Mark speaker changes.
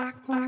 Speaker 1: Mm-hmm.